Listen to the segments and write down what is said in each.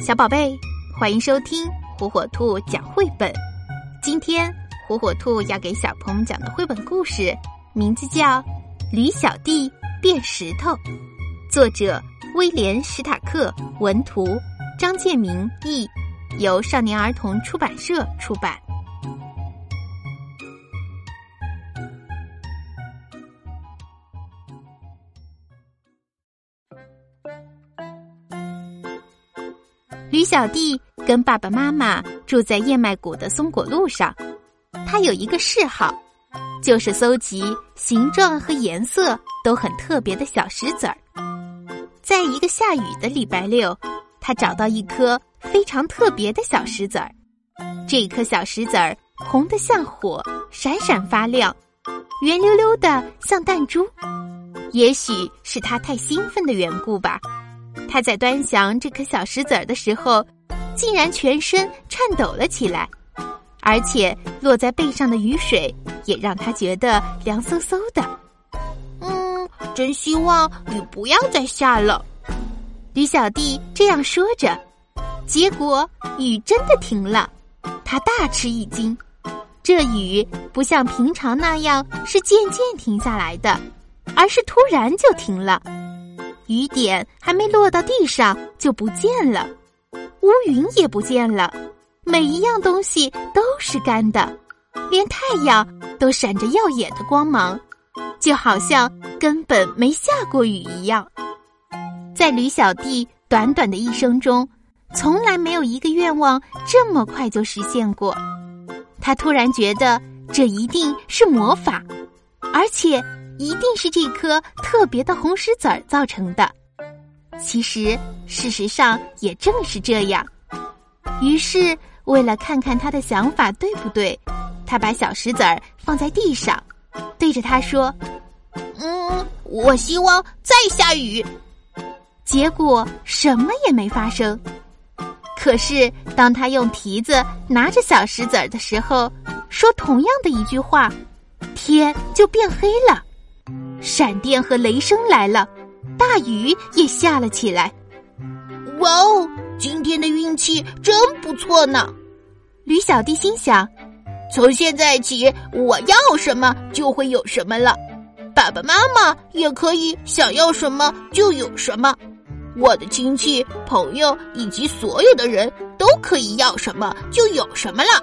小宝贝，欢迎收听火火兔讲绘本。今天火火兔要给小朋友讲的绘本故事，名字叫《驴小弟变石头》，作者威廉·史塔克，文图张建明译，由少年儿童出版社出版。驴小弟跟爸爸妈妈住在燕麦谷的松果路上，他有一个嗜好，就是搜集形状和颜色都很特别的小石子儿。在一个下雨的礼拜六，他找到一颗非常特别的小石子儿，这颗小石子儿红得像火，闪闪发亮，圆溜溜的像弹珠。也许是他太兴奋的缘故吧。他在端详这颗小石子儿的时候，竟然全身颤抖了起来，而且落在背上的雨水也让他觉得凉飕飕的。嗯，真希望雨不要再下了。驴小弟这样说着，结果雨真的停了。他大吃一惊，这雨不像平常那样是渐渐停下来的，而是突然就停了。雨点还没落到地上就不见了，乌云也不见了，每一样东西都是干的，连太阳都闪着耀眼的光芒，就好像根本没下过雨一样。在驴小弟短短的一生中，从来没有一个愿望这么快就实现过。他突然觉得这一定是魔法，而且。一定是这颗特别的红石子儿造成的。其实，事实上也正是这样。于是，为了看看他的想法对不对，他把小石子儿放在地上，对着他说：“嗯，我希望再下雨。”结果什么也没发生。可是，当他用蹄子拿着小石子儿的时候，说同样的一句话，天就变黑了。闪电和雷声来了，大雨也下了起来。哇哦，今天的运气真不错呢！驴小弟心想：从现在起，我要什么就会有什么了。爸爸妈妈也可以想要什么就有什么。我的亲戚、朋友以及所有的人都可以要什么就有什么了。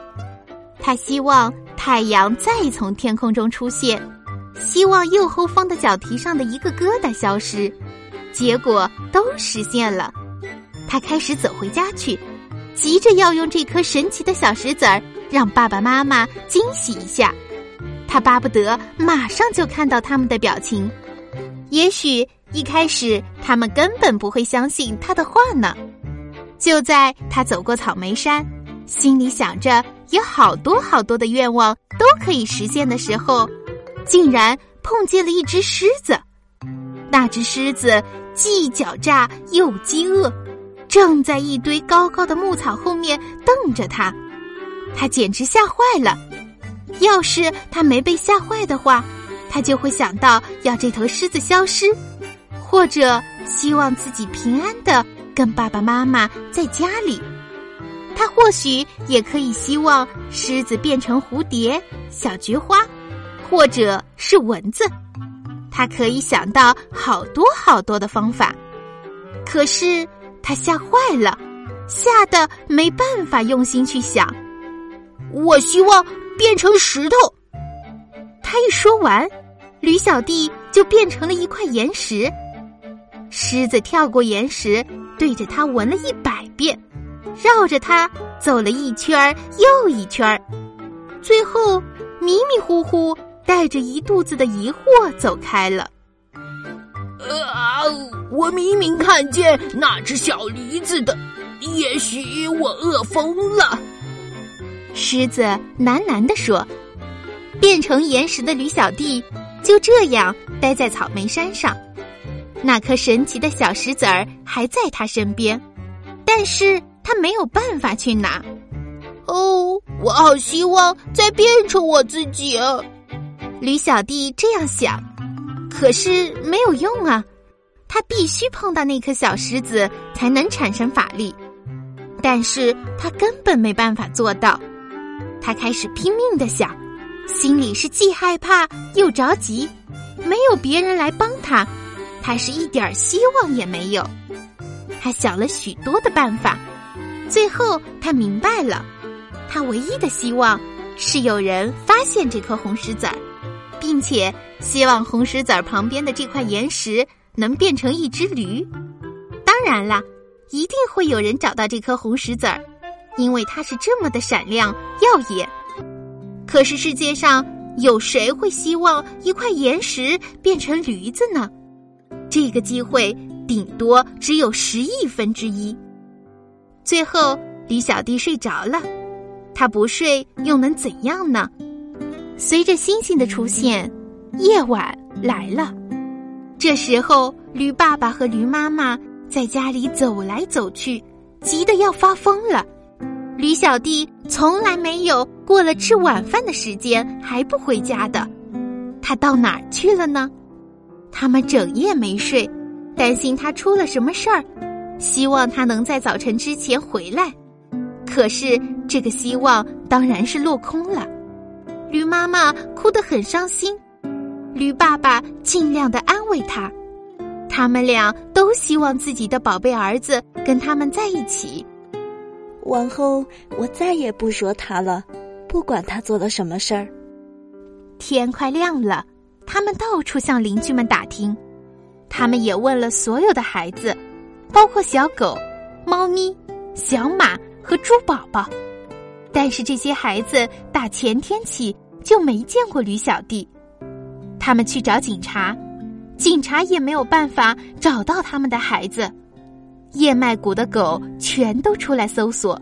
他希望太阳再从天空中出现。希望右后方的脚蹄上的一个疙瘩消失，结果都实现了。他开始走回家去，急着要用这颗神奇的小石子儿让爸爸妈妈惊喜一下。他巴不得马上就看到他们的表情。也许一开始他们根本不会相信他的话呢。就在他走过草莓山，心里想着有好多好多的愿望都可以实现的时候。竟然碰见了一只狮子，那只狮子既狡诈又饥饿，正在一堆高高的牧草后面瞪着他。他简直吓坏了。要是他没被吓坏的话，他就会想到要这头狮子消失，或者希望自己平安的跟爸爸妈妈在家里。他或许也可以希望狮子变成蝴蝶、小菊花。或者是蚊子，他可以想到好多好多的方法，可是他吓坏了，吓得没办法用心去想。我希望变成石头。他一说完，驴小弟就变成了一块岩石。狮子跳过岩石，对着他闻了一百遍，绕着他走了一圈又一圈，最后迷迷糊糊。带着一肚子的疑惑走开了。啊！我明明看见那只小驴子的，也许我饿疯了。狮子喃喃地说：“变成岩石的驴小弟就这样待在草莓山上，那颗神奇的小石子儿还在他身边，但是他没有办法去拿。哦，我好希望再变成我自己。”驴小弟这样想，可是没有用啊！他必须碰到那颗小石子才能产生法力。但是他根本没办法做到。他开始拼命的想，心里是既害怕又着急。没有别人来帮他，他是一点希望也没有。他想了许多的办法，最后他明白了，他唯一的希望是有人发现这颗红石子儿，并且希望红石子儿旁边的这块岩石能变成一只驴。当然啦，一定会有人找到这颗红石子儿，因为它是这么的闪亮耀眼。可是世界上有谁会希望一块岩石变成驴子呢？这个机会。顶多只有十亿分之一。最后，李小弟睡着了。他不睡又能怎样呢？随着星星的出现，夜晚来了。这时候，驴爸爸和驴妈妈在家里走来走去，急得要发疯了。驴小弟从来没有过了吃晚饭的时间还不回家的，他到哪儿去了呢？他们整夜没睡。担心他出了什么事儿，希望他能在早晨之前回来。可是这个希望当然是落空了。驴妈妈哭得很伤心，驴爸爸尽量的安慰他。他们俩都希望自己的宝贝儿子跟他们在一起。往后我再也不说他了，不管他做了什么事儿。天快亮了，他们到处向邻居们打听。他们也问了所有的孩子，包括小狗、猫咪、小马和猪宝宝，但是这些孩子打前天起就没见过驴小弟。他们去找警察，警察也没有办法找到他们的孩子。燕麦谷的狗全都出来搜索，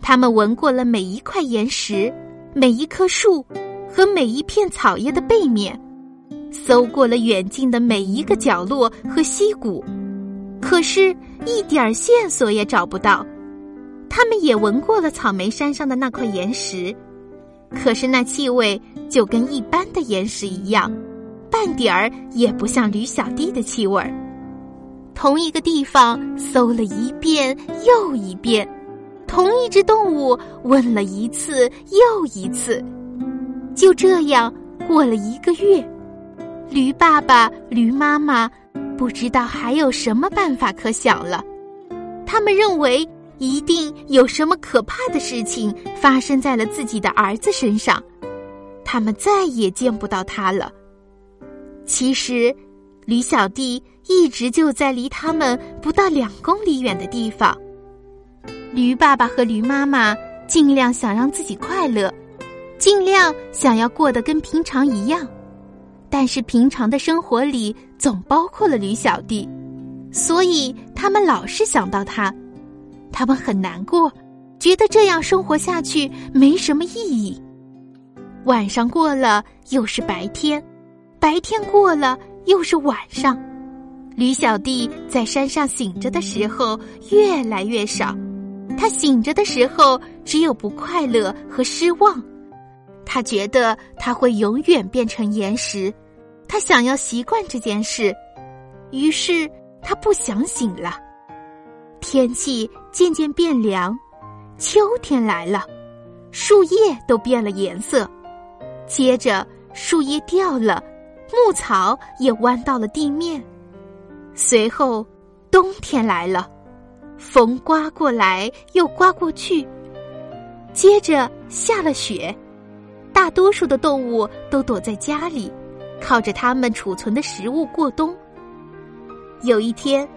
他们闻过了每一块岩石、每一棵树和每一片草叶的背面。搜过了远近的每一个角落和溪谷，可是，一点线索也找不到。他们也闻过了草莓山上的那块岩石，可是那气味就跟一般的岩石一样，半点儿也不像驴小弟的气味儿。同一个地方搜了一遍又一遍，同一只动物问了一次又一次，就这样过了一个月。驴爸爸、驴妈妈不知道还有什么办法可想了，他们认为一定有什么可怕的事情发生在了自己的儿子身上，他们再也见不到他了。其实，驴小弟一直就在离他们不到两公里远的地方。驴爸爸和驴妈妈尽量想让自己快乐，尽量想要过得跟平常一样。但是平常的生活里总包括了驴小弟，所以他们老是想到他，他们很难过，觉得这样生活下去没什么意义。晚上过了又是白天，白天过了又是晚上，驴小弟在山上醒着的时候越来越少，他醒着的时候只有不快乐和失望。他觉得他会永远变成岩石，他想要习惯这件事，于是他不想醒了。天气渐渐变凉，秋天来了，树叶都变了颜色，接着树叶掉了，牧草也弯到了地面。随后，冬天来了，风刮过来又刮过去，接着下了雪。大多数的动物都躲在家里，靠着它们储存的食物过冬。有一天，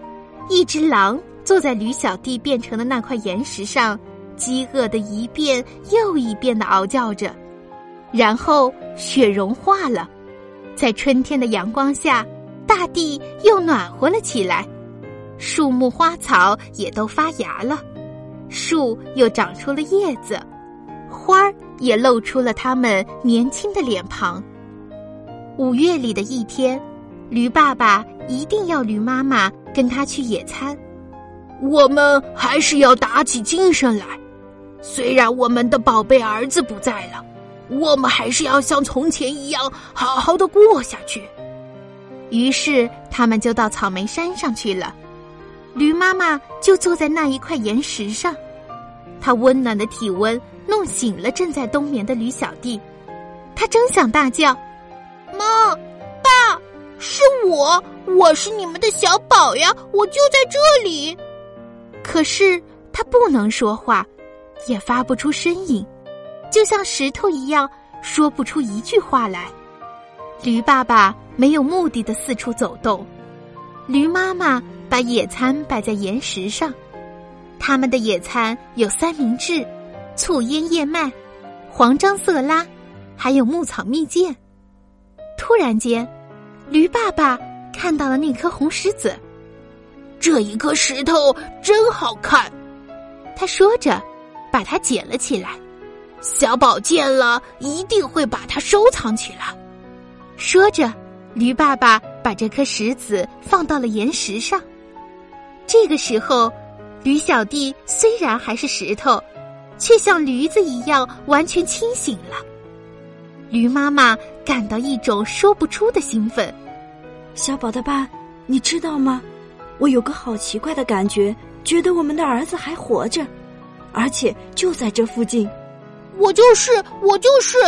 一只狼坐在驴小弟变成的那块岩石上，饥饿的一遍又一遍的嗷叫着。然后雪融化了，在春天的阳光下，大地又暖和了起来，树木花草也都发芽了，树又长出了叶子。花儿也露出了他们年轻的脸庞。五月里的一天，驴爸爸一定要驴妈妈跟他去野餐。我们还是要打起精神来，虽然我们的宝贝儿子不在了，我们还是要像从前一样好好的过下去。于是他们就到草莓山上去了。驴妈妈就坐在那一块岩石上，它温暖的体温弄醒了正在冬眠的驴小弟，他正想大叫：“妈，爸，是我，我是你们的小宝呀，我就在这里。”可是他不能说话，也发不出声音，就像石头一样，说不出一句话来。驴爸爸没有目的的四处走动，驴妈妈把野餐摆在岩石上。他们的野餐有三明治、醋腌燕麦、黄樟色拉，还有牧草蜜饯。突然间，驴爸爸看到了那颗红石子，这一颗石头真好看。他说着，把它捡了起来。小宝见了一定会把它收藏起来。说着，驴爸爸把这颗石子放到了岩石上。这个时候。驴小弟虽然还是石头，却像驴子一样完全清醒了。驴妈妈感到一种说不出的兴奋。小宝的爸，你知道吗？我有个好奇怪的感觉，觉得我们的儿子还活着，而且就在这附近。我就是，我就是。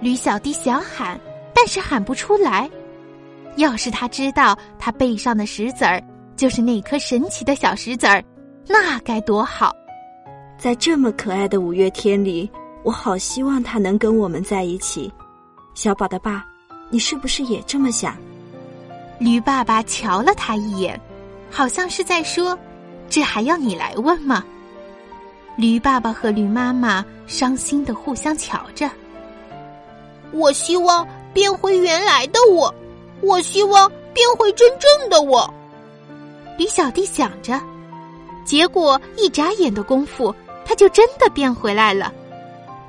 驴小弟想喊，但是喊不出来。要是他知道他背上的石子儿就是那颗神奇的小石子儿。那该多好！在这么可爱的五月天里，我好希望他能跟我们在一起。小宝的爸，你是不是也这么想？驴爸爸瞧了他一眼，好像是在说：“这还要你来问吗？”驴爸爸和驴妈妈伤心的互相瞧着。我希望变回原来的我，我希望变回真正的我。驴小弟想着。结果一眨眼的功夫，他就真的变回来了。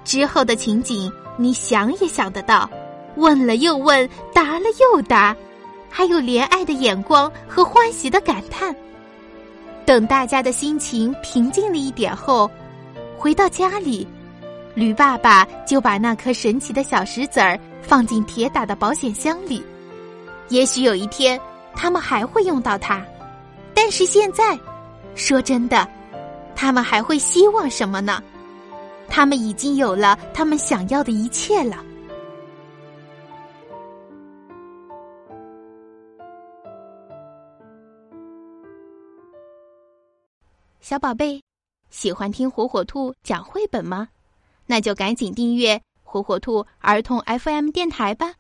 之后的情景，你想也想得到，问了又问，答了又答，还有怜爱的眼光和欢喜的感叹。等大家的心情平静了一点后，回到家里，驴爸爸就把那颗神奇的小石子儿放进铁打的保险箱里。也许有一天，他们还会用到它，但是现在。说真的，他们还会希望什么呢？他们已经有了他们想要的一切了。小宝贝，喜欢听火火兔讲绘本吗？那就赶紧订阅火火兔儿童 FM 电台吧。